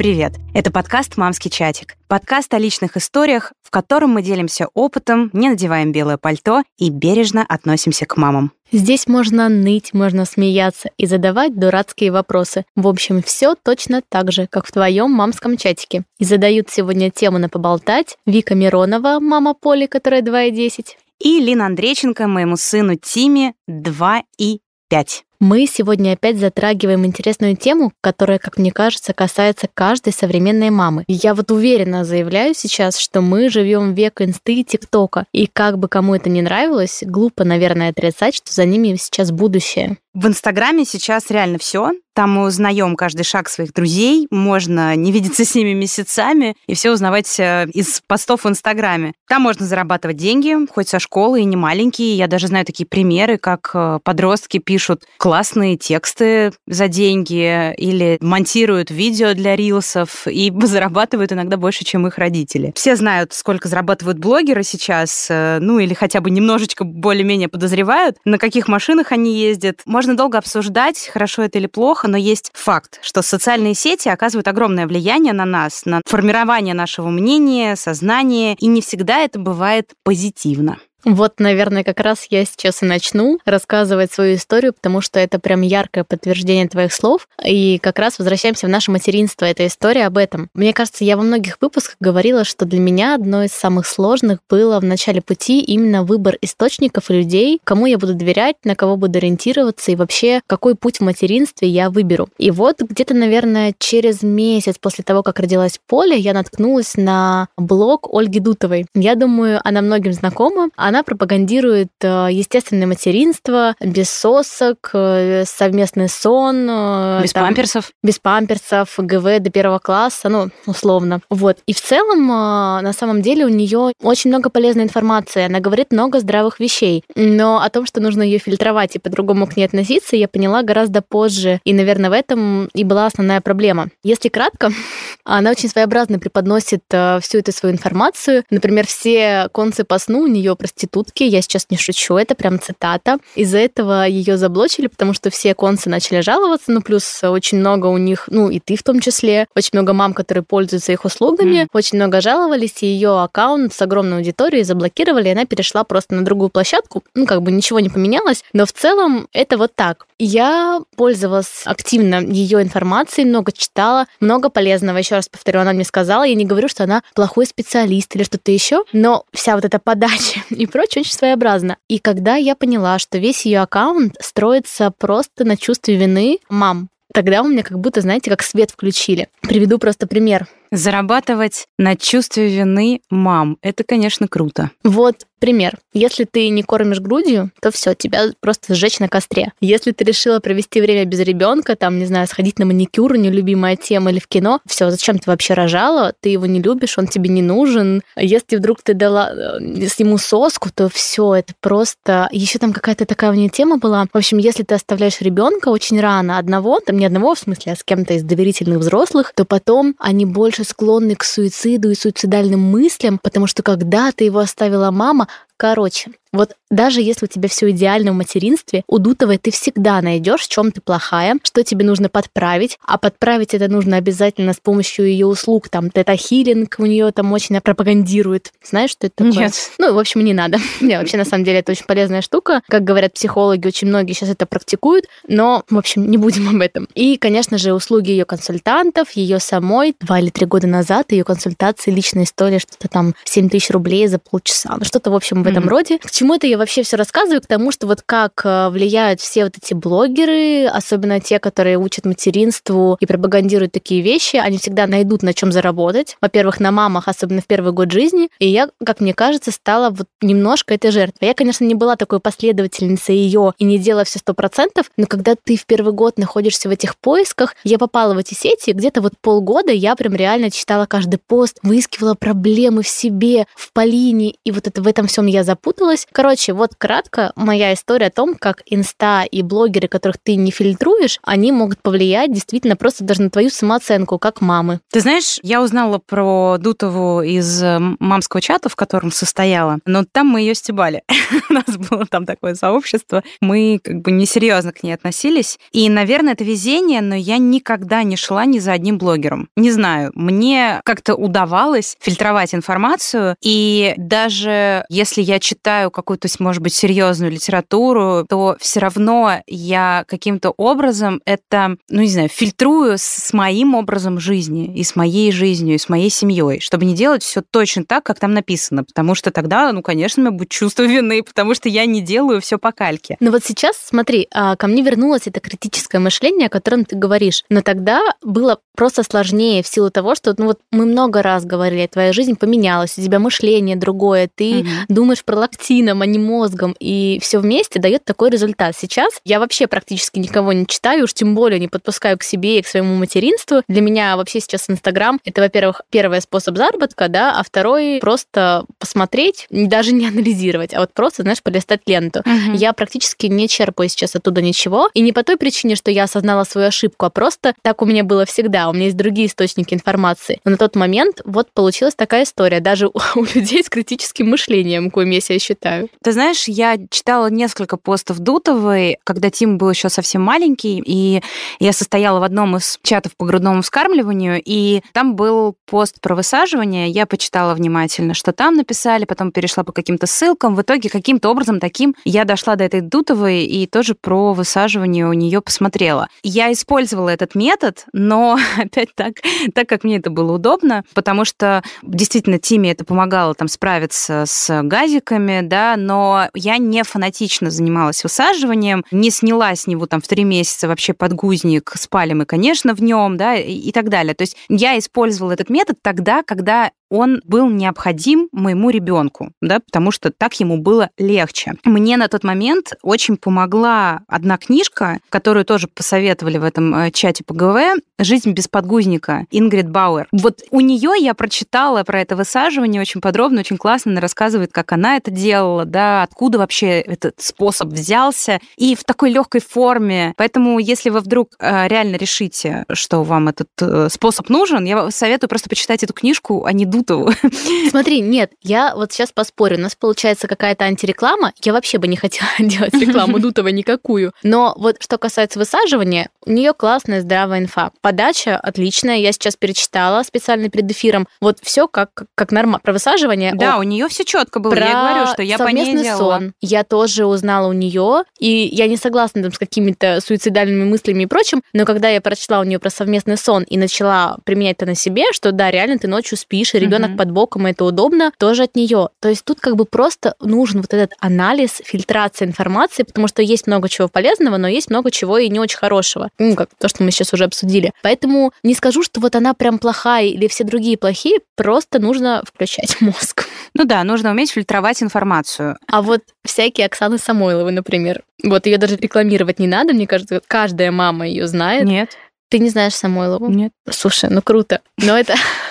Привет! Это подкаст «Мамский чатик». Подкаст о личных историях, в котором мы делимся опытом, не надеваем белое пальто и бережно относимся к мамам. Здесь можно ныть, можно смеяться и задавать дурацкие вопросы. В общем, все точно так же, как в твоем мамском чатике. И задают сегодня тему на поболтать Вика Миронова, мама Поли, которая 2,10. И Лина Андрейченко, моему сыну Тиме 2 и 5. Мы сегодня опять затрагиваем интересную тему, которая, как мне кажется, касается каждой современной мамы. Я вот уверенно заявляю сейчас, что мы живем в век инсты и тиктока. И как бы кому это не нравилось, глупо, наверное, отрицать, что за ними сейчас будущее. В Инстаграме сейчас реально все. Там мы узнаем каждый шаг своих друзей, можно не видеться с ними месяцами и все узнавать э, из постов в Инстаграме. Там можно зарабатывать деньги, хоть со школы и не маленькие. Я даже знаю такие примеры, как э, подростки пишут классные тексты за деньги или монтируют видео для рилсов и зарабатывают иногда больше, чем их родители. Все знают, сколько зарабатывают блогеры сейчас, э, ну или хотя бы немножечко более-менее подозревают, на каких машинах они ездят. Можно долго обсуждать, хорошо это или плохо, но есть факт, что социальные сети оказывают огромное влияние на нас, на формирование нашего мнения, сознания, и не всегда это бывает позитивно. Вот, наверное, как раз я сейчас и начну рассказывать свою историю, потому что это прям яркое подтверждение твоих слов. И как раз возвращаемся в наше материнство. Эта история об этом. Мне кажется, я во многих выпусках говорила, что для меня одно из самых сложных было в начале пути именно выбор источников и людей, кому я буду доверять, на кого буду ориентироваться и вообще какой путь в материнстве я выберу. И вот где-то, наверное, через месяц после того, как родилась Поля, я наткнулась на блог Ольги Дутовой. Я думаю, она многим знакома она пропагандирует э, естественное материнство, без сосок, э, совместный сон. Э, без там, памперсов. Без памперсов, ГВ до первого класса, ну, условно. Вот. И в целом, на самом деле, у нее очень много полезной информации. Она говорит много здравых вещей. Но о том, что нужно ее фильтровать и по-другому к ней относиться, я поняла гораздо позже. И, наверное, в этом и была основная проблема. Если кратко, она очень своеобразно преподносит всю эту свою информацию. Например, все концы по сну у нее, прости проститутки. Я сейчас не шучу, это прям цитата. Из-за этого ее заблочили, потому что все концы начали жаловаться, ну плюс очень много у них, ну и ты в том числе, очень много мам, которые пользуются их услугами, mm. очень много жаловались, и ее аккаунт с огромной аудиторией заблокировали, и она перешла просто на другую площадку. Ну как бы ничего не поменялось, но в целом это вот так. Я пользовалась активно ее информацией, много читала, много полезного. Еще раз повторю, она мне сказала, я не говорю, что она плохой специалист или что-то еще, но вся вот эта подача и прочее очень своеобразно. И когда я поняла, что весь ее аккаунт строится просто на чувстве вины мам, тогда у меня как будто, знаете, как свет включили. Приведу просто пример. Зарабатывать на чувстве вины мам. Это, конечно, круто. Вот пример. Если ты не кормишь грудью, то все, тебя просто сжечь на костре. Если ты решила провести время без ребенка, там, не знаю, сходить на маникюр, нелюбимая тема или в кино, все, зачем ты вообще рожала? Ты его не любишь, он тебе не нужен. Если вдруг ты дала э, ему соску, то все, это просто... Еще там какая-то такая у нее тема была. В общем, если ты оставляешь ребенка очень рано одного, там не одного в смысле, а с кем-то из доверительных взрослых, то потом они больше больше склонны к суициду и суицидальным мыслям, потому что когда ты его оставила мама, короче, вот даже если у тебя все идеально в материнстве, у Дутовой ты всегда найдешь, в чем ты плохая, что тебе нужно подправить, а подправить это нужно обязательно с помощью ее услуг, там, тета-хилинг у нее там очень пропагандирует. Знаешь, что это такое? Нет. Ну, в общем, не надо. Не, вообще, на самом деле, это очень полезная штука. Как говорят психологи, очень многие сейчас это практикуют, но, в общем, не будем об этом. И, конечно же, услуги ее консультантов, ее самой. Два или три года назад ее консультации, личная история, что-то там 7 тысяч рублей за полчаса. Ну, что-то, в общем, в этом mm-hmm. роде. К чему это я вообще все рассказываю? К тому, что вот как э, влияют все вот эти блогеры, особенно те, которые учат материнству и пропагандируют такие вещи, они всегда найдут на чем заработать. Во-первых, на мамах, особенно в первый год жизни. И я, как мне кажется, стала вот немножко этой жертвой. Я, конечно, не была такой последовательницей ее и не делала все сто процентов, но когда ты в первый год находишься в этих поисках, я попала в эти сети, где-то вот полгода я прям реально читала каждый пост, выискивала проблемы в себе, в Полине, и вот это в этом всем я я запуталась. Короче, вот кратко моя история о том, как инста и блогеры, которых ты не фильтруешь, они могут повлиять действительно просто даже на твою самооценку, как мамы. Ты знаешь, я узнала про Дутову из э, мамского чата, в котором состояла, но там мы ее стебали. У нас было там такое сообщество. Мы как бы несерьезно к ней относились. И, наверное, это везение, но я никогда не шла ни за одним блогером. Не знаю, мне как-то удавалось фильтровать информацию, и даже если я читаю какую-то, может быть, серьезную литературу, то все равно я каким-то образом это, ну не знаю, фильтрую с моим образом жизни и с моей жизнью, и с моей семьей, чтобы не делать все точно так, как там написано, потому что тогда, ну, конечно, у меня будет чувство вины, потому что я не делаю все по кальке. Но вот сейчас, смотри, а, ко мне вернулось это критическое мышление, о котором ты говоришь. Но тогда было просто сложнее в силу того, что ну, вот мы много раз говорили, твоя жизнь поменялась, у тебя мышление другое, ты угу. думаешь пролактином, а не мозгом, и все вместе дает такой результат. Сейчас я вообще практически никого не читаю, уж тем более не подпускаю к себе и к своему материнству. Для меня вообще сейчас Инстаграм это, во-первых, первый способ заработка, да, а второй просто посмотреть, даже не анализировать, а вот просто, знаешь, полистать ленту. Угу. Я практически не черпаю сейчас оттуда ничего, и не по той причине, что я осознала свою ошибку, а просто так у меня было всегда, у меня есть другие источники информации. Но на тот момент вот получилась такая история, даже у людей с критическим мышлением, коим я себя считаю. Ты знаешь, я читала несколько постов Дутовой, когда Тим был еще совсем маленький, и я состояла в одном из чатов по грудному вскармливанию, и там был пост про высаживание, я почитала внимательно, что там написали, потом перешла по каким-то ссылкам, в итоге каким-то образом таким я дошла до этой Дутовой и тоже про высаживание у нее посмотрела. Я использовала этот метод, но опять так, так как мне это было удобно, потому что действительно Тиме это помогало там справиться с газиками, да, но я не фанатично занималась высаживанием, не сняла с него там в три месяца вообще подгузник, спали мы, конечно, в нем, да, и, и так далее. То есть я использовала этот метод тогда, когда он был необходим моему ребенку, да, потому что так ему было легче. Мне на тот момент очень помогла одна книжка, которую тоже посоветовали в этом э, чате по ГВ «Жизнь без подгузника» Ингрид Бауэр. Вот у нее я прочитала про это высаживание очень подробно, очень классно, она рассказывает, как она это делала, да, откуда вообще этот способ взялся, и в такой легкой форме. Поэтому, если вы вдруг э, реально решите, что вам этот э, способ нужен, я советую просто почитать эту книжку, а не Дутову. Смотри, нет, я вот сейчас поспорю. У нас получается какая-то антиреклама. Я вообще бы не хотела делать рекламу Дутова никакую. Но вот что касается высаживания, у нее классная здравая инфа. Подача отличная. Я сейчас перечитала специально перед эфиром. Вот все как, как нормально. Про высаживание. Да, О, у нее все четко было. Про я говорю, что я по ней делала. сон. Я тоже узнала у нее. И я не согласна там, с какими-то суицидальными мыслями и прочим. Но когда я прочла у нее про совместный сон и начала применять это на себе, что да, реально ты ночью спишь, и ребенок угу. под боком, и это удобно, тоже от нее. То есть тут как бы просто нужен вот этот анализ, фильтрация информации, потому что есть много чего полезного, но есть много чего и не очень хорошего. Ну, как то, что мы сейчас уже обсудили. Поэтому не скажу, что вот она прям плохая или все другие плохие, просто нужно включать мозг. Ну да, нужно уметь фильтровать информацию. А вот всякие Оксаны Самойловы, например, вот ее даже рекламировать не надо, мне кажется, каждая мама ее знает. Нет. Ты не знаешь Самойлову? Нет. Слушай, ну круто. Но это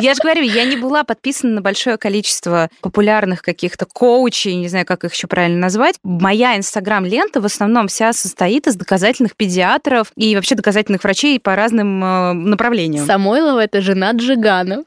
Я же говорю, я не была подписана на большое количество популярных каких-то коучей, не знаю, как их еще правильно назвать. Моя инстаграм-лента в основном вся состоит из доказательных педиатров и вообще доказательных врачей по разным э, направлениям. Самойлова — это жена Джигана.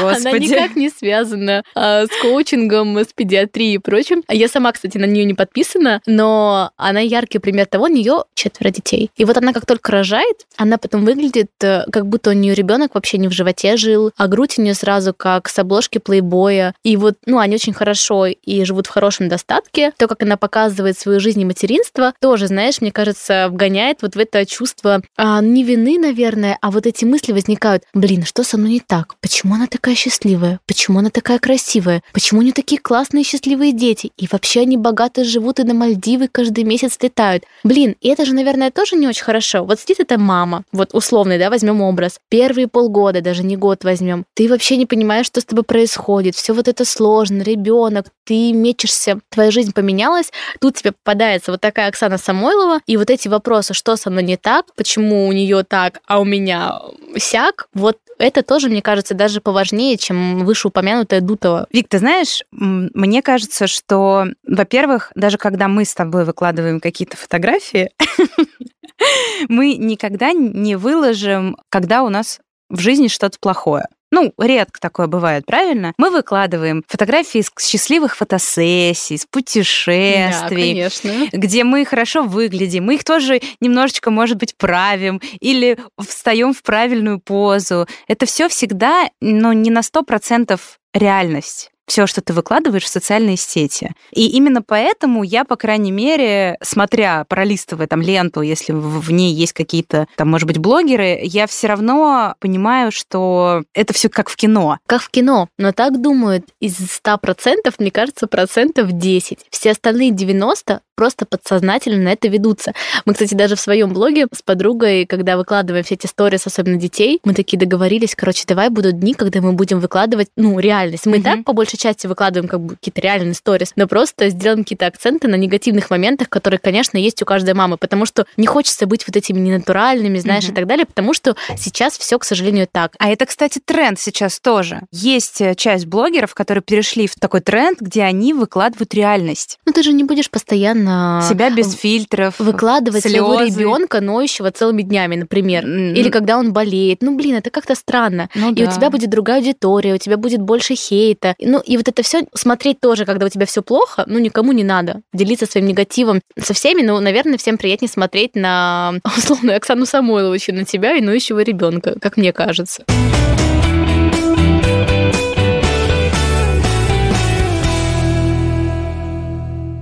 Господи. Она никак не связана а, с коучингом, с педиатрией и прочим. Я сама, кстати, на нее не подписана, но она яркий пример того, у нее четверо детей. И вот она как только рожает, она потом выглядит, э, как будто у нее ребенок вообще не в животе жил, а грудь у нее сразу как с обложки плейбоя. И вот, ну, они очень хорошо и живут в хорошем достатке. То, как она показывает свою жизнь и материнство, тоже, знаешь, мне кажется, вгоняет вот в это чувство а, не вины, наверное, а вот эти мысли возникают. Блин, что со мной не так? Почему она такая счастливая? Почему она такая красивая? Почему у нее такие классные счастливые дети? И вообще они богато живут и на Мальдивы каждый месяц летают. Блин, и это же, наверное, тоже не очень хорошо. Вот сидит эта мама, вот условный, да, возьмем образ. Первые полгода, даже не год возьмем, возьмем. Ты вообще не понимаешь, что с тобой происходит. Все вот это сложно, ребенок, ты мечешься, твоя жизнь поменялась. Тут тебе попадается вот такая Оксана Самойлова, и вот эти вопросы, что со мной не так, почему у нее так, а у меня сяк, вот это тоже, мне кажется, даже поважнее, чем вышеупомянутая Дутова. Вик, ты знаешь, мне кажется, что, во-первых, даже когда мы с тобой выкладываем какие-то фотографии, мы никогда не выложим, когда у нас в жизни что-то плохое. Ну, редко такое бывает, правильно? Мы выкладываем фотографии с счастливых фотосессий, с путешествий, да, где мы хорошо выглядим. Мы их тоже немножечко, может быть, правим или встаем в правильную позу. Это все всегда, но не на сто процентов реальность все, что ты выкладываешь в социальные сети. И именно поэтому я, по крайней мере, смотря, пролистывая там ленту, если в ней есть какие-то, там, может быть, блогеры, я все равно понимаю, что это все как в кино. Как в кино. Но так думают из 100%, мне кажется, процентов 10. Все остальные 90 просто подсознательно на это ведутся. Мы, кстати, даже в своем блоге с подругой, когда выкладываем все эти сторис, особенно детей, мы такие договорились, короче, давай будут дни, когда мы будем выкладывать, ну, реальность. Мы mm-hmm. так, по большей части, выкладываем как бы какие-то реальные сторис, но просто сделаем какие-то акценты на негативных моментах, которые, конечно, есть у каждой мамы, потому что не хочется быть вот этими ненатуральными, знаешь, mm-hmm. и так далее, потому что сейчас все, к сожалению, так. А это, кстати, тренд сейчас тоже. Есть э, часть блогеров, которые перешли в такой тренд, где они выкладывают реальность. Ну, ты же не будешь постоянно себя без фильтров, выкладывать слезы. своего ребенка, ноющего целыми днями, например, mm-hmm. или когда он болеет. Ну, блин, это как-то странно. Ну, и да. у тебя будет другая аудитория, у тебя будет больше хейта. Ну, и вот это все смотреть тоже, когда у тебя все плохо, ну, никому не надо делиться своим негативом со всеми. Ну, наверное, всем приятнее смотреть на условно Оксану Самойлову, на тебя и ноющего ребенка, как мне кажется.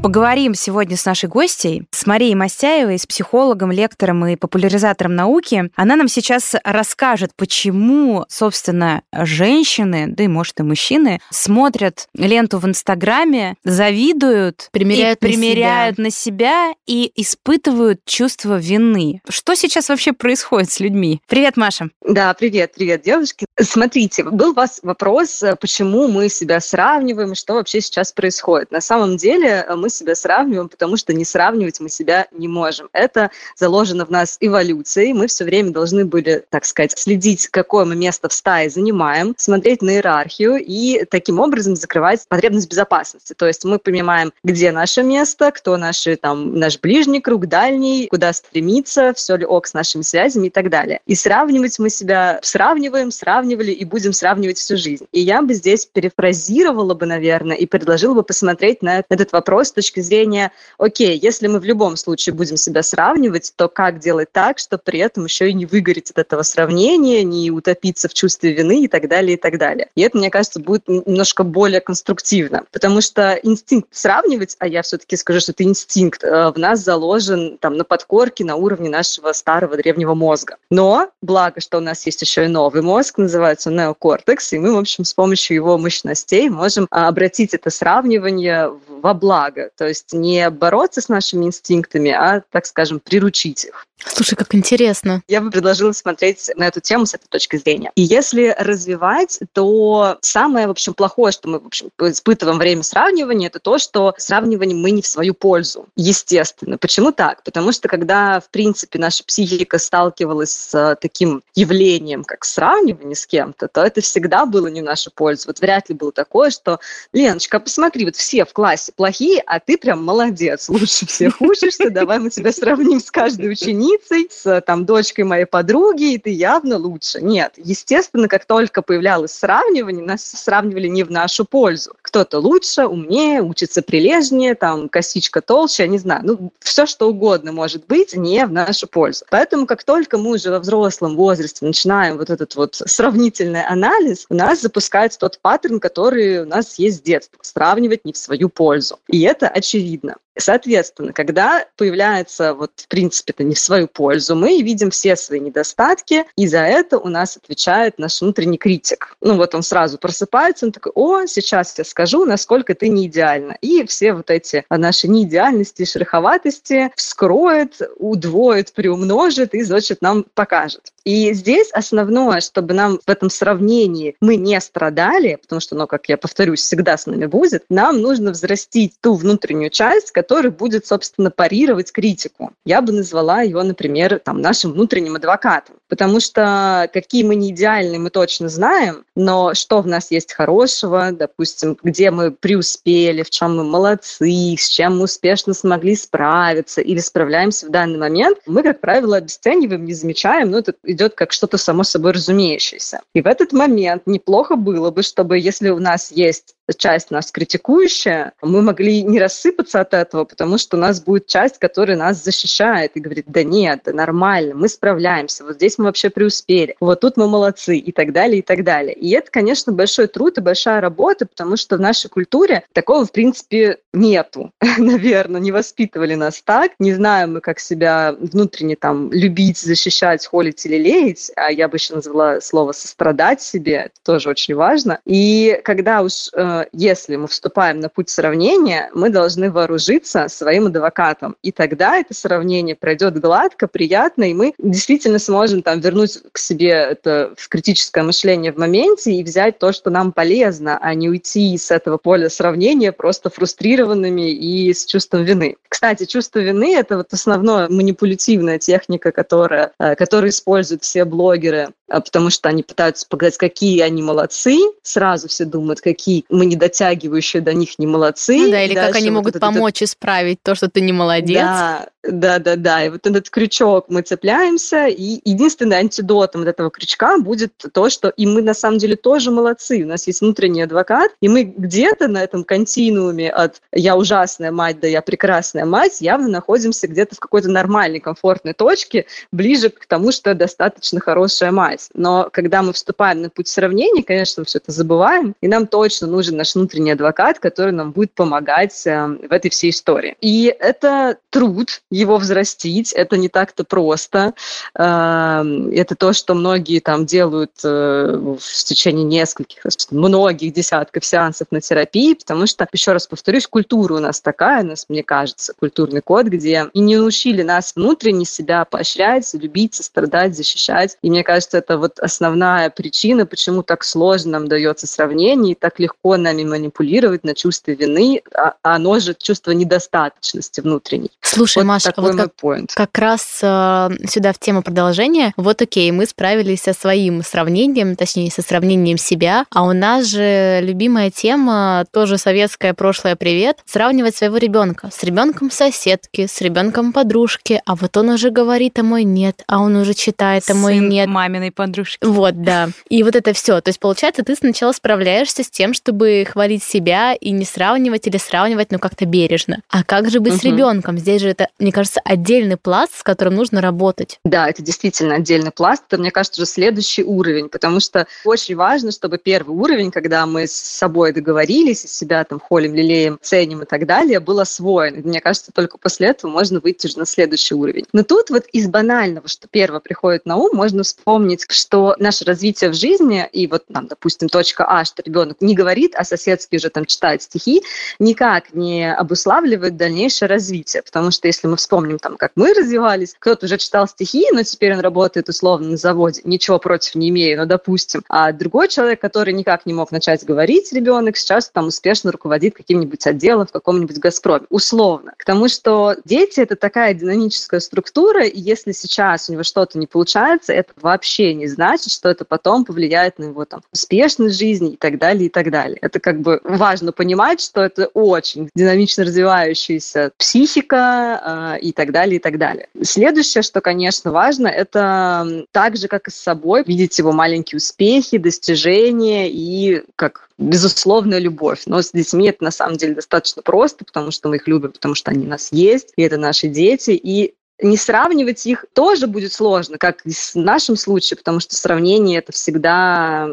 Поговорим сегодня с нашей гостьей, с Марией Мастяевой, с психологом, лектором и популяризатором науки. Она нам сейчас расскажет, почему, собственно, женщины, да и, может, и мужчины, смотрят ленту в Инстаграме, завидуют, примеряют, и на, примеряют себя. на себя и испытывают чувство вины. Что сейчас вообще происходит с людьми? Привет, Маша. Да, привет, привет, девушки. Смотрите, был у вас вопрос, почему мы себя сравниваем, что вообще сейчас происходит. На самом деле мы себя сравниваем, потому что не сравнивать мы себя не можем. Это заложено в нас эволюцией. Мы все время должны были, так сказать, следить, какое мы место в стае занимаем, смотреть на иерархию и таким образом закрывать потребность безопасности. То есть мы понимаем, где наше место, кто наши, там, наш ближний круг, дальний, куда стремиться, все ли ок с нашими связями и так далее. И сравнивать мы себя сравниваем, сравнивали и будем сравнивать всю жизнь. И я бы здесь перефразировала бы, наверное, и предложила бы посмотреть на этот вопрос точки зрения, окей, если мы в любом случае будем себя сравнивать, то как делать так, чтобы при этом еще и не выгореть от этого сравнения, не утопиться в чувстве вины и так далее, и так далее. И это, мне кажется, будет немножко более конструктивно, потому что инстинкт сравнивать, а я все-таки скажу, что это инстинкт, э, в нас заложен там на подкорке, на уровне нашего старого древнего мозга. Но благо, что у нас есть еще и новый мозг, называется неокортекс, и мы, в общем, с помощью его мощностей можем а, обратить это сравнивание во благо. То есть не бороться с нашими инстинктами, а, так скажем, приручить их. Слушай, как интересно. Я бы предложила смотреть на эту тему с этой точки зрения. И если развивать, то самое, в общем, плохое, что мы, в общем, испытываем время сравнивания, это то, что сравнивание мы не в свою пользу. Естественно. Почему так? Потому что когда, в принципе, наша психика сталкивалась с таким явлением, как сравнивание кем-то, то это всегда было не в нашу пользу. Вот вряд ли было такое, что, Леночка, посмотри, вот все в классе плохие, а ты прям молодец, лучше всех учишься, давай мы тебя сравним с каждой ученицей, с там дочкой моей подруги, и ты явно лучше. Нет, естественно, как только появлялось сравнивание, нас сравнивали не в нашу пользу. Кто-то лучше, умнее, учится прилежнее, там косичка толще, я не знаю, ну все что угодно может быть не в нашу пользу. Поэтому как только мы уже во взрослом возрасте начинаем вот этот вот сравнительный анализ, у нас запускается тот паттерн, который у нас есть с детства. Сравнивать не в свою пользу. И это очевидно. Соответственно, когда появляется, вот, в принципе, это не в свою пользу, мы видим все свои недостатки, и за это у нас отвечает наш внутренний критик. Ну, вот он сразу просыпается, он такой, о, сейчас я скажу, насколько ты не идеальна. И все вот эти наши неидеальности и шероховатости вскроет, удвоит, приумножит и, значит, нам покажет. И здесь основное, чтобы нам в этом сравнении мы не страдали, потому что, ну, как я повторюсь, всегда с нами будет, нам нужно взрастить ту внутреннюю часть, которая будет, собственно, парировать критику. Я бы назвала ее, например, там, нашим внутренним адвокатом. Потому что какие мы не идеальны, мы точно знаем, но что в нас есть хорошего, допустим, где мы преуспели, в чем мы молодцы, с чем мы успешно смогли справиться или справляемся в данный момент, мы, как правило, обесцениваем, не замечаем, но это идет как что-то само собой разумеющееся. И в этот момент неплохо было бы, чтобы если у нас есть часть нас критикующая, мы могли не рассыпаться от этого, потому что у нас будет часть, которая нас защищает и говорит, да нет, да нормально, мы справляемся, вот здесь мы вообще преуспели, вот тут мы молодцы и так далее, и так далее. И это, конечно, большой труд и большая работа, потому что в нашей культуре такого, в принципе, нету. Наверное, не воспитывали нас так, не знаем мы, как себя внутренне там любить, защищать, холить или леять, а я бы еще назвала слово сострадать себе, это тоже очень важно. И когда уж э, если мы вступаем на путь сравнения, мы должны вооружиться своим адвокатом. И тогда это сравнение пройдет гладко, приятно, и мы действительно сможем там вернуть к себе это в критическое мышление в моменте и взять то, что нам полезно, а не уйти с этого поля сравнения просто фрустрированными и с чувством вины. Кстати, чувство вины – это вот основная манипулятивная техника, которая, э, которую используют все блогеры потому что они пытаются показать, какие они молодцы. Сразу все думают, какие мы не дотягивающие до них не молодцы. Ну да, или как они вот могут этот, помочь этот... исправить то, что ты не молодец. Да, да, да, да. И вот этот крючок мы цепляемся, и единственный антидотом от этого крючка будет то, что и мы на самом деле тоже молодцы. У нас есть внутренний адвокат, и мы где-то на этом континууме от «я ужасная мать» до «я прекрасная мать» явно находимся где-то в какой-то нормальной, комфортной точке, ближе к тому, что достаточно хорошая мать понимать. Но когда мы вступаем на путь сравнения, конечно, мы все это забываем, и нам точно нужен наш внутренний адвокат, который нам будет помогать э, в этой всей истории. И это труд его взрастить, это не так-то просто. Э, это то, что многие там делают э, в течение нескольких, многих десятков сеансов на терапии, потому что, еще раз повторюсь, культура у нас такая, у нас, мне кажется, культурный код, где и не научили нас внутренне себя поощрять, любить, сострадать, защищать. И мне кажется, это вот основная причина, почему так сложно нам дается сравнение, и так легко нами манипулировать на чувстве вины, а, а оно же чувство недостаточности внутренней. Слушай, вот Маша, вот как, point. как раз э, сюда в тему продолжения. Вот окей, мы справились со своим сравнением, точнее, со сравнением себя, а у нас же любимая тема, тоже советское прошлое привет, сравнивать своего ребенка с ребенком соседки, с ребенком подружки, а вот он уже говорит, а мой нет, а он уже читает, а мой Сын нет. маминой подружки. Вот, да. И вот это все. То есть, получается, ты сначала справляешься с тем, чтобы хвалить себя и не сравнивать или сравнивать, ну, как-то бережно. А как же быть угу. с ребенком? Здесь же это, мне кажется, отдельный пласт, с которым нужно работать. Да, это действительно отдельный пласт. Это, мне кажется, уже следующий уровень, потому что очень важно, чтобы первый уровень, когда мы с собой договорились, себя там холим, лелеем, ценим и так далее, был освоен. Мне кажется, только после этого можно выйти уже на следующий уровень. Но тут вот из банального, что первое приходит на ум, можно вспомнить, что наше развитие в жизни, и вот там, допустим, точка А, что ребенок не говорит, а соседский уже там читает стихи, никак не обуславливает дальнейшее развитие. Потому что если мы вспомним, там, как мы развивались, кто-то уже читал стихи, но теперь он работает условно на заводе, ничего против не имею, но допустим. А другой человек, который никак не мог начать говорить, ребенок, сейчас там успешно руководит каким-нибудь отделом в каком-нибудь «Газпроме». Условно. К тому, что дети — это такая динамическая структура, и если сейчас у него что-то не получается, это вообще не значит, что это потом повлияет на его там успешность жизни и так далее, и так далее. Это как бы важно понимать, что это очень динамично развивающаяся психика э, и так далее, и так далее. Следующее, что, конечно, важно, это так же, как и с собой, видеть его маленькие успехи, достижения и как безусловная любовь. Но с детьми это на самом деле достаточно просто, потому что мы их любим, потому что они у нас есть, и это наши дети. И Не сравнивать их тоже будет сложно, как и в нашем случае, потому что сравнение это всегда,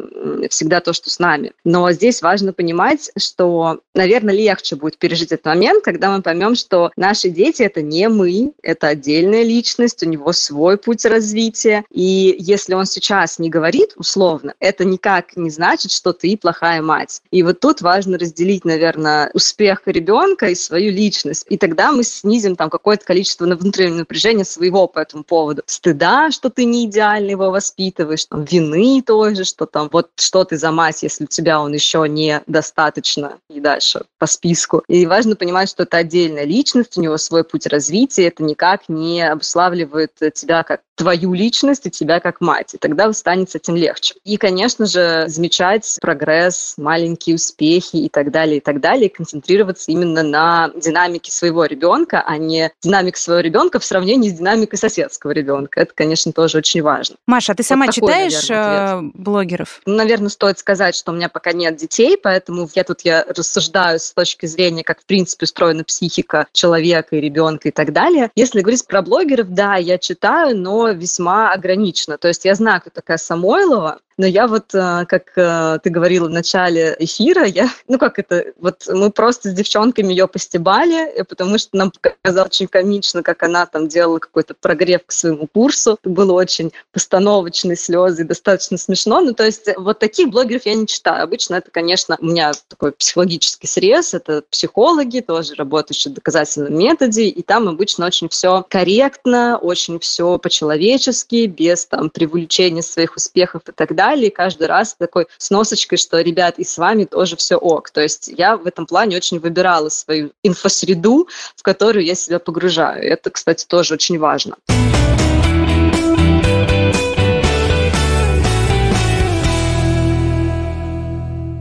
всегда то, что с нами. Но здесь важно понимать, что, наверное, легче будет пережить этот момент, когда мы поймем, что наши дети это не мы, это отдельная личность, у него свой путь развития. И если он сейчас не говорит условно, это никак не значит, что ты плохая мать. И вот тут важно разделить, наверное, успех ребенка и свою личность. И тогда мы снизим там какое-то количество внутреннего напряжения своего по этому поводу. Стыда, что ты не идеально его воспитываешь, там, вины тоже, что там вот что ты за мать, если у тебя он еще недостаточно и дальше по списку. И важно понимать, что это отдельная личность, у него свой путь развития, это никак не обуславливает тебя как твою личность и тебя как мать. И тогда станет с этим легче. И, конечно же, замечать прогресс, маленькие успехи и так далее, и так далее, и концентрироваться именно на динамике своего ребенка, а не динамик своего ребенка в сравнении с динамикой соседского ребенка. Это, конечно, тоже очень важно. Маша, а ты сама вот такой, читаешь наверное, э, блогеров? Наверное, стоит сказать, что у меня пока нет детей, поэтому я тут я рассуждаю с точки зрения, как в принципе устроена психика человека и ребенка и так далее. Если говорить про блогеров, да, я читаю, но весьма ограничено. То есть я знаю, кто такая Самойлова, но я вот, э, как э, ты говорила в начале эфира, я, ну как это, вот мы просто с девчонками ее постебали, потому что нам показалось очень комично, как она там делала какой-то прогрев к своему курсу. Было очень постановочные слезы, достаточно смешно. Ну, то есть вот таких блогеров я не читаю. Обычно это, конечно, у меня такой психологический срез, это психологи, тоже работающие в доказательном методе, и там обычно очень все корректно, очень все по-человечески, без там привлечения своих успехов и так далее далее, и каждый раз такой сносочкой, что, ребят, и с вами тоже все ок. То есть я в этом плане очень выбирала свою инфосреду, в которую я себя погружаю. Это, кстати, тоже очень важно.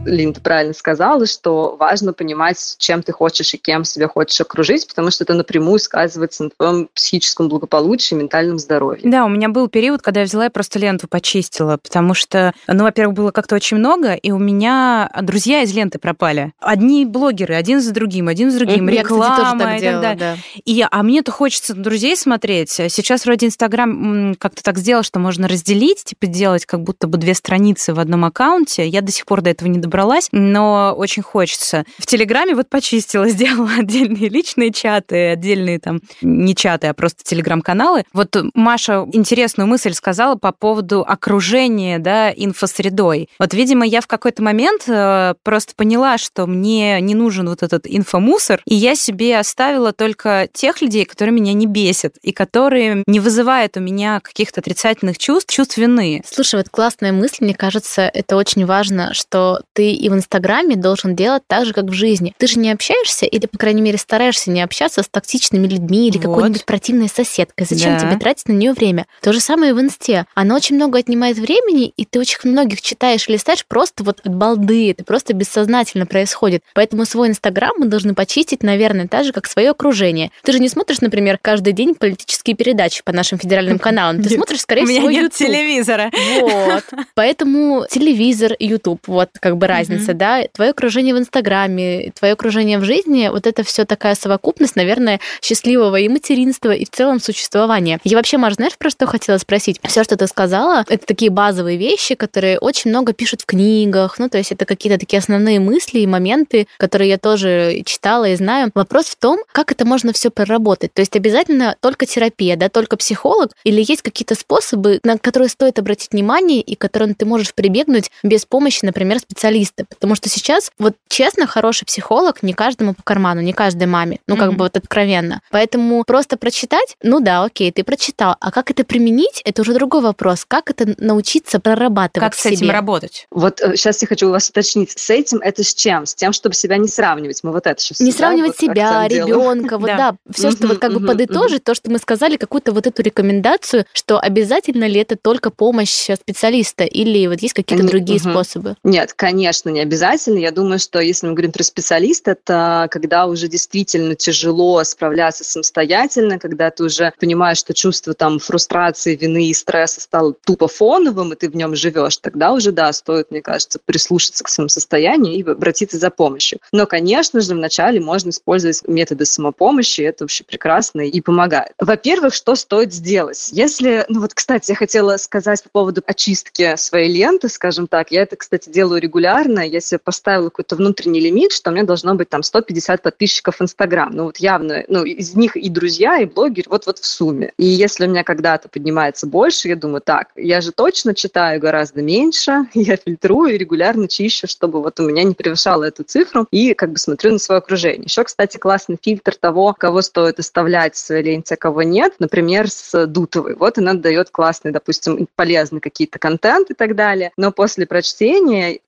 Линда правильно сказала, что важно понимать, чем ты хочешь и кем себя хочешь окружить, потому что это напрямую сказывается на твоем психическом благополучии, ментальном здоровье. Да, у меня был период, когда я взяла и просто ленту почистила, потому что, ну, во-первых, было как-то очень много, и у меня друзья из ленты пропали. Одни блогеры, один за другим, один за другим, я, реклама кстати, тоже так и делала, так далее. Да. И, а мне-то хочется друзей смотреть. Сейчас вроде Инстаграм как-то так сделал, что можно разделить, типа делать как будто бы две страницы в одном аккаунте. Я до сих пор до этого не добралась, но очень хочется. В Телеграме вот почистила, сделала отдельные личные чаты, отдельные там не чаты, а просто телеграм-каналы. Вот Маша интересную мысль сказала по поводу окружения, да, инфосредой. Вот, видимо, я в какой-то момент э, просто поняла, что мне не нужен вот этот инфомусор, и я себе оставила только тех людей, которые меня не бесят и которые не вызывают у меня каких-то отрицательных чувств, чувств вины. Слушай, вот классная мысль, мне кажется, это очень важно, что ты ты и в Инстаграме должен делать так же, как в жизни. Ты же не общаешься или, по крайней мере, стараешься не общаться с токсичными людьми или вот. какой-нибудь противной соседкой. Зачем да. тебе тратить на нее время? То же самое и в Инсте. Она очень много отнимает времени, и ты очень многих читаешь и листаешь просто вот от балды. Это просто бессознательно происходит. Поэтому свой Инстаграм мы должны почистить, наверное, так же, как свое окружение. Ты же не смотришь, например, каждый день политические передачи по нашим федеральным каналам. Ты смотришь, скорее всего, нет телевизора. Вот. Поэтому телевизор, YouTube, вот как бы разница, mm-hmm. да, твое окружение в Инстаграме, твое окружение в жизни, вот это все такая совокупность, наверное, счастливого и материнства, и в целом существования. Я вообще, Маш, знаешь, про что хотела спросить? Все, что ты сказала, это такие базовые вещи, которые очень много пишут в книгах, ну, то есть это какие-то такие основные мысли и моменты, которые я тоже читала и знаю. Вопрос в том, как это можно все проработать. То есть обязательно только терапия, да, только психолог, или есть какие-то способы, на которые стоит обратить внимание и которым ты можешь прибегнуть без помощи, например, специалиста специалиста, потому что сейчас, вот честно, хороший психолог не каждому по карману, не каждой маме, ну как mm-hmm. бы вот откровенно. Поэтому просто прочитать, ну да, окей, ты прочитал, а как это применить, это уже другой вопрос. Как это научиться прорабатывать Как с этим себе? работать? Вот сейчас э, я хочу у вас уточнить, с этим это с чем? С тем, чтобы себя не сравнивать. Мы вот это сейчас Не сравнивать вот себя, ребенка, вот да, все, что вот как бы подытожить, то, что мы сказали, какую-то вот эту рекомендацию, что обязательно ли это только помощь специалиста или вот есть какие-то другие способы? Нет, конечно конечно, не обязательно. Я думаю, что если мы говорим про специалиста, это когда уже действительно тяжело справляться самостоятельно, когда ты уже понимаешь, что чувство там фрустрации, вины и стресса стало тупо фоновым, и ты в нем живешь, тогда уже, да, стоит, мне кажется, прислушаться к своему состоянию и обратиться за помощью. Но, конечно же, вначале можно использовать методы самопомощи, это вообще прекрасно и помогает. Во-первых, что стоит сделать? Если, ну вот, кстати, я хотела сказать по поводу очистки своей ленты, скажем так, я это, кстати, делаю регулярно, я себе поставила какой-то внутренний лимит, что у меня должно быть там 150 подписчиков в Инстаграм. Ну вот явно, ну из них и друзья, и блогеры, вот-вот в сумме. И если у меня когда-то поднимается больше, я думаю, так, я же точно читаю гораздо меньше, я фильтрую и регулярно чищу, чтобы вот у меня не превышало эту цифру, и как бы смотрю на свое окружение. Еще, кстати, классный фильтр того, кого стоит оставлять в своей ленте, а кого нет, например, с Дутовой. Вот она дает классный, допустим, полезный какие-то контент и так далее, но после прочтения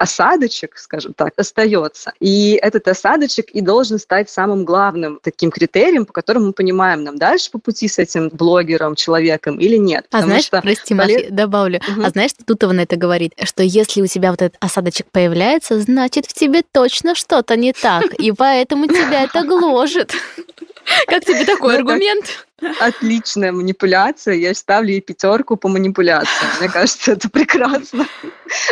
осадочек, скажем так, остается. И этот осадочек и должен стать самым главным таким критерием, по которому мы понимаем, нам дальше по пути с этим блогером, человеком или нет. А знаешь, что прости, полез... Мафи, добавлю, угу. а знаешь, что Дутова на это говорит, что если у тебя вот этот осадочек появляется, значит, в тебе точно что-то не так, и поэтому тебя это гложет. Как тебе такой ну, аргумент? Отличная манипуляция. Я ставлю ей пятерку по манипуляции. Мне кажется, это прекрасно.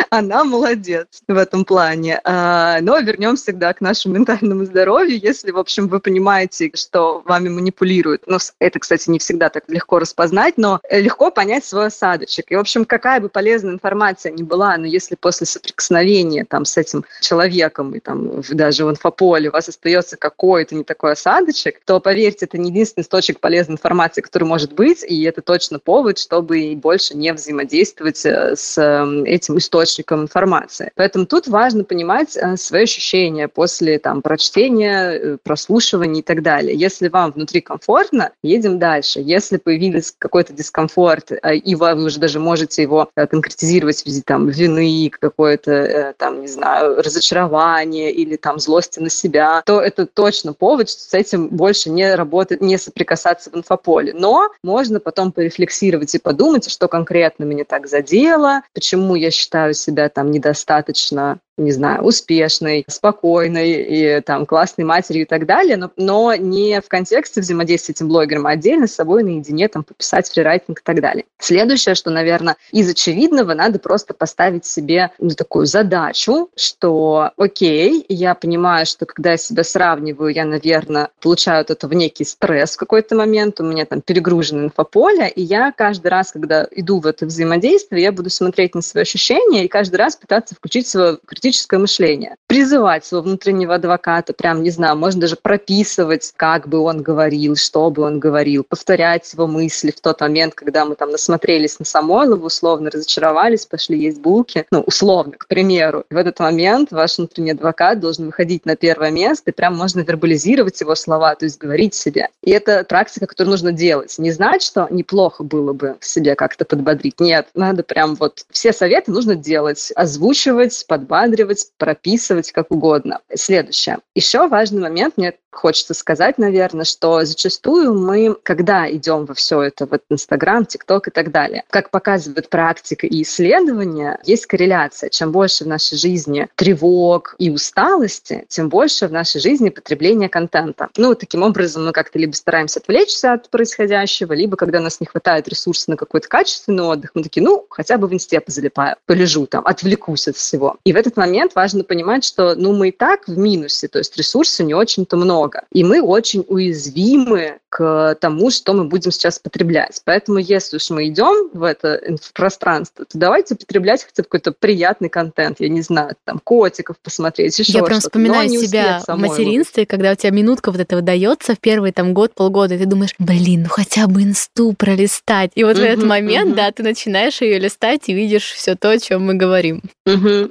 Она молодец в этом плане. А, но вернемся всегда к нашему ментальному здоровью. Если, в общем, вы понимаете, что вами манипулируют, ну, это, кстати, не всегда так легко распознать, но легко понять свой осадочек. И, в общем, какая бы полезная информация ни была, но если после соприкосновения там, с этим человеком и там, даже в инфополе у вас остается какой-то не такой осадочек, то, поверьте, это не единственный источник полезной информации, который может быть, и это точно повод, чтобы больше не взаимодействовать э, с эм, этим источником информации. Поэтому тут важно понимать э, свои ощущения после там, прочтения, э, прослушивания и так далее. Если вам внутри комфортно, едем дальше. Если появился какой-то дискомфорт, и вы уже даже можете его конкретизировать в виде там, вины, какое-то, там, не знаю, разочарование или там злости на себя, то это точно повод, что с этим больше не работать, не соприкасаться в инфополе. Но можно потом порефлексировать и подумать, что конкретно меня так задело, почему я считаю себя там недостаточно не знаю, успешной, спокойной и там классной матерью и так далее, но, но не в контексте взаимодействия с этим блогером, а отдельно с собой наедине там пописать фрирайтинг и так далее. Следующее, что, наверное, из очевидного, надо просто поставить себе ну, такую задачу, что окей, я понимаю, что когда я себя сравниваю, я, наверное, получаю от этого некий стресс в какой-то момент, у меня там перегружено инфополе, и я каждый раз, когда иду в это взаимодействие, я буду смотреть на свои ощущения и каждый раз пытаться включить свое критическое мышление. Призывать своего внутреннего адвоката, прям, не знаю, можно даже прописывать, как бы он говорил, что бы он говорил, повторять его мысли в тот момент, когда мы там насмотрелись на Самойлова, условно разочаровались, пошли есть булки, ну, условно, к примеру. В этот момент ваш внутренний адвокат должен выходить на первое место, и прям можно вербализировать его слова, то есть говорить себе. И это практика, которую нужно делать. Не знать, что неплохо было бы себе как-то подбодрить. Нет, надо прям вот все советы нужно делать, озвучивать, подбадривать, выпендривать, прописывать как угодно. Следующее. Еще важный момент, мне хочется сказать, наверное, что зачастую мы, когда идем во все это, в Инстаграм, ТикТок и так далее, как показывает практика и исследования, есть корреляция. Чем больше в нашей жизни тревог и усталости, тем больше в нашей жизни потребления контента. Ну, таким образом мы как-то либо стараемся отвлечься от происходящего, либо когда у нас не хватает ресурсов на какой-то качественный отдых, мы такие, ну, хотя бы в инсте позалипаю, полежу там, отвлекусь от всего. И в этот момент важно понимать, что, ну, мы и так в минусе, то есть ресурсов не очень-то много много. И мы очень уязвимы к тому, что мы будем сейчас потреблять. Поэтому если уж мы идем в это пространство, то давайте потреблять хотя бы какой-то приятный контент. Я не знаю, там котиков посмотреть, еще Я прям вспоминаю себя в материнстве, когда у тебя минутка вот этого дается в первый там год, полгода, и ты думаешь, блин, ну хотя бы инсту пролистать. И вот в этот момент, да, ты начинаешь ее листать и видишь все то, о чем мы говорим.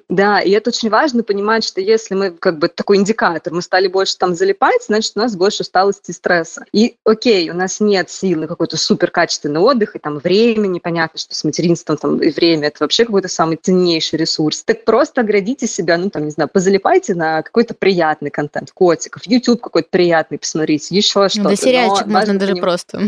Да, и это очень важно понимать, что если мы как бы такой индикатор, мы стали больше там залипать, значит, у нас больше усталости и стресса. И окей, у нас нет сил на какой-то супер качественный отдых, и там времени, понятно, что с материнством там и время это вообще какой-то самый ценнейший ресурс. Так просто оградите себя, ну там, не знаю, позалипайте на какой-то приятный контент, котиков, YouTube какой-то приятный посмотрите, еще что-то. Да, сериальчик Но можно даже поним... просто.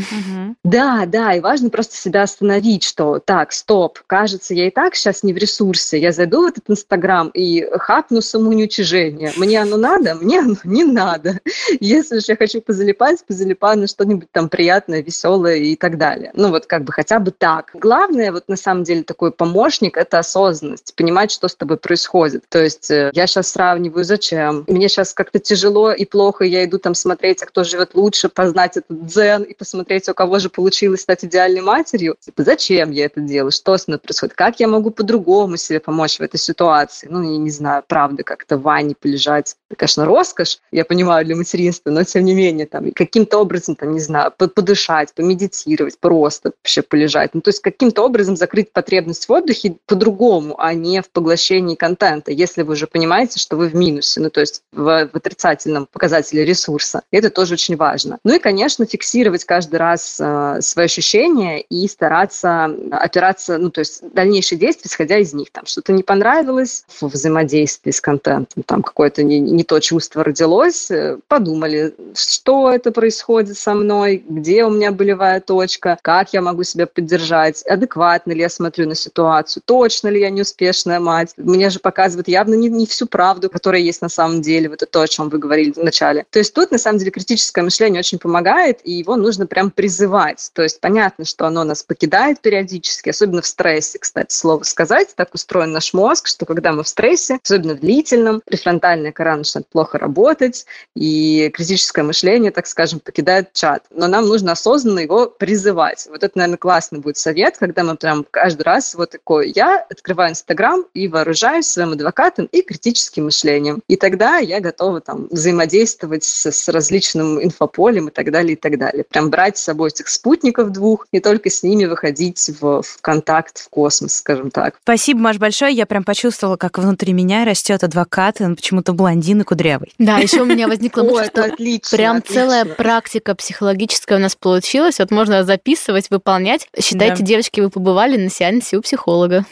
Да, да, и важно просто себя остановить, что так, стоп, кажется, я и так сейчас не в ресурсе, я зайду в этот Инстаграм и хапну самоуничижение. Мне оно надо? Мне оно не надо. Если же я хочу позалипать, позалипаю на что-нибудь там приятное, веселое и так далее. Ну вот как бы хотя бы так. Главное, вот на самом деле такой помощник – это осознанность, понимать, что с тобой происходит. То есть э, я сейчас сравниваю, зачем? Мне сейчас как-то тяжело и плохо, я иду там смотреть, а кто живет лучше, познать этот дзен и посмотреть, у кого же получилось стать идеальной матерью. Типа, зачем я это делаю? Что с мной происходит? Как я могу по-другому себе помочь в этой ситуации? Ну, я не знаю, правда, как-то в ванне полежать. Это, конечно, роскошь, я понимаю, для материнства, но тем не менее, там, каким-то образом, там, не знаю, подышать, помедитировать, просто вообще полежать. Ну, то есть каким-то образом закрыть потребность в отдыхе по-другому, а не в поглощении контента, если вы уже понимаете, что вы в минусе, ну, то есть в, в отрицательном показателе ресурса. И это тоже очень важно. Ну и, конечно, фиксировать каждый раз э, свои ощущения и стараться опираться, ну, то есть дальнейшие действия, исходя из них. Там что-то не понравилось в взаимодействии с контентом, там какое-то не, не то чувство родилось, э, подумали, что это происходит со мной, где у меня болевая точка, как я могу себя поддержать, адекватно ли я смотрю на ситуацию, точно ли я неуспешная мать. Мне же показывают явно не, не всю правду, которая есть на самом деле. Вот это то, о чем вы говорили в начале. То есть тут, на самом деле, критическое мышление очень помогает, и его нужно прям призывать. То есть понятно, что оно нас покидает периодически, особенно в стрессе, кстати, слово сказать. Так устроен наш мозг, что когда мы в стрессе, особенно в длительном, префронтальная кора начинает плохо работать, и критическое мышление, так скажем, покидает чат. Но нам нужно осознанно его призывать. Вот это, наверное, классный будет совет, когда мы прям каждый раз вот такой, я открываю Инстаграм и вооружаюсь своим адвокатом и критическим мышлением. И тогда я готова там взаимодействовать с, с различным инфополем и так далее, и так далее. Прям брать с собой этих спутников двух и только с ними выходить в, в контакт, в космос, скажем так. Спасибо, Маш, большое. Я прям почувствовала, как внутри меня растет адвокат, он почему-то блондин и кудрявый. Да, еще у меня возникла мысль, что прям целая практика психологическая у нас получилась. Вот можно записывать, выполнять. Считайте, девочки, вы побывали на сеансе у психолога.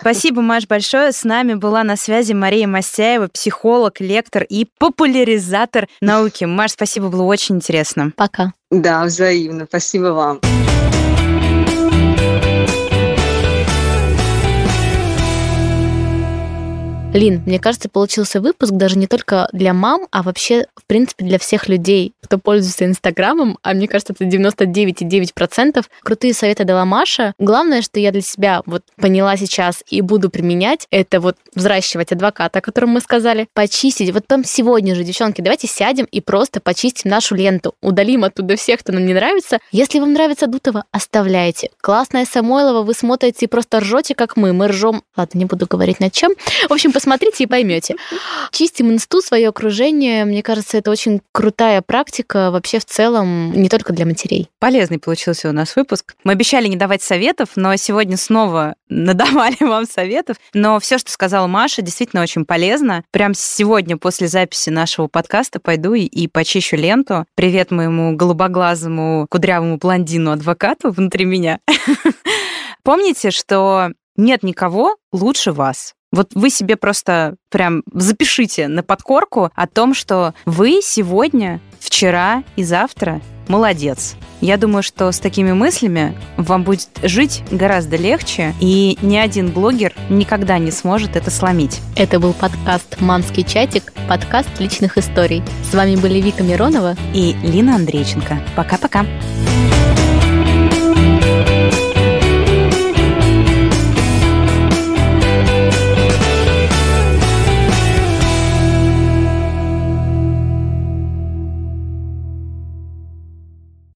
Спасибо, Маш, большое. С нами была на связи Мария Мастяева, психолог, лектор и популяризатор науки. Маш, спасибо, было очень интересно. Пока. Да, взаимно. Спасибо вам. Лин, мне кажется, получился выпуск даже не только для мам, а вообще, в принципе, для всех людей, кто пользуется Инстаграмом, а мне кажется, это 99,9%. Крутые советы дала Маша. Главное, что я для себя вот поняла сейчас и буду применять, это вот взращивать адвоката, о котором мы сказали, почистить. Вот там сегодня же, девчонки, давайте сядем и просто почистим нашу ленту. Удалим оттуда всех, кто нам не нравится. Если вам нравится Дутова, оставляйте. Классная Самойлова, вы смотрите и просто ржете, как мы. Мы ржем. Ладно, не буду говорить над чем. В общем, посмотрите и поймете. Чистим инсту, свое окружение. Мне кажется, это очень крутая практика вообще в целом, не только для матерей. Полезный получился у нас выпуск. Мы обещали не давать советов, но сегодня снова надавали вам советов. Но все, что сказала Маша, действительно очень полезно. Прям сегодня после записи нашего подкаста пойду и, и почищу ленту. Привет моему голубоглазому кудрявому блондину-адвокату внутри меня. Помните, что нет никого лучше вас. Вот вы себе просто прям запишите на подкорку о том, что вы сегодня, вчера и завтра молодец. Я думаю, что с такими мыслями вам будет жить гораздо легче, и ни один блогер никогда не сможет это сломить. Это был подкаст «Мамский чатик», подкаст личных историй. С вами были Вика Миронова и Лина Андрейченко. Пока-пока.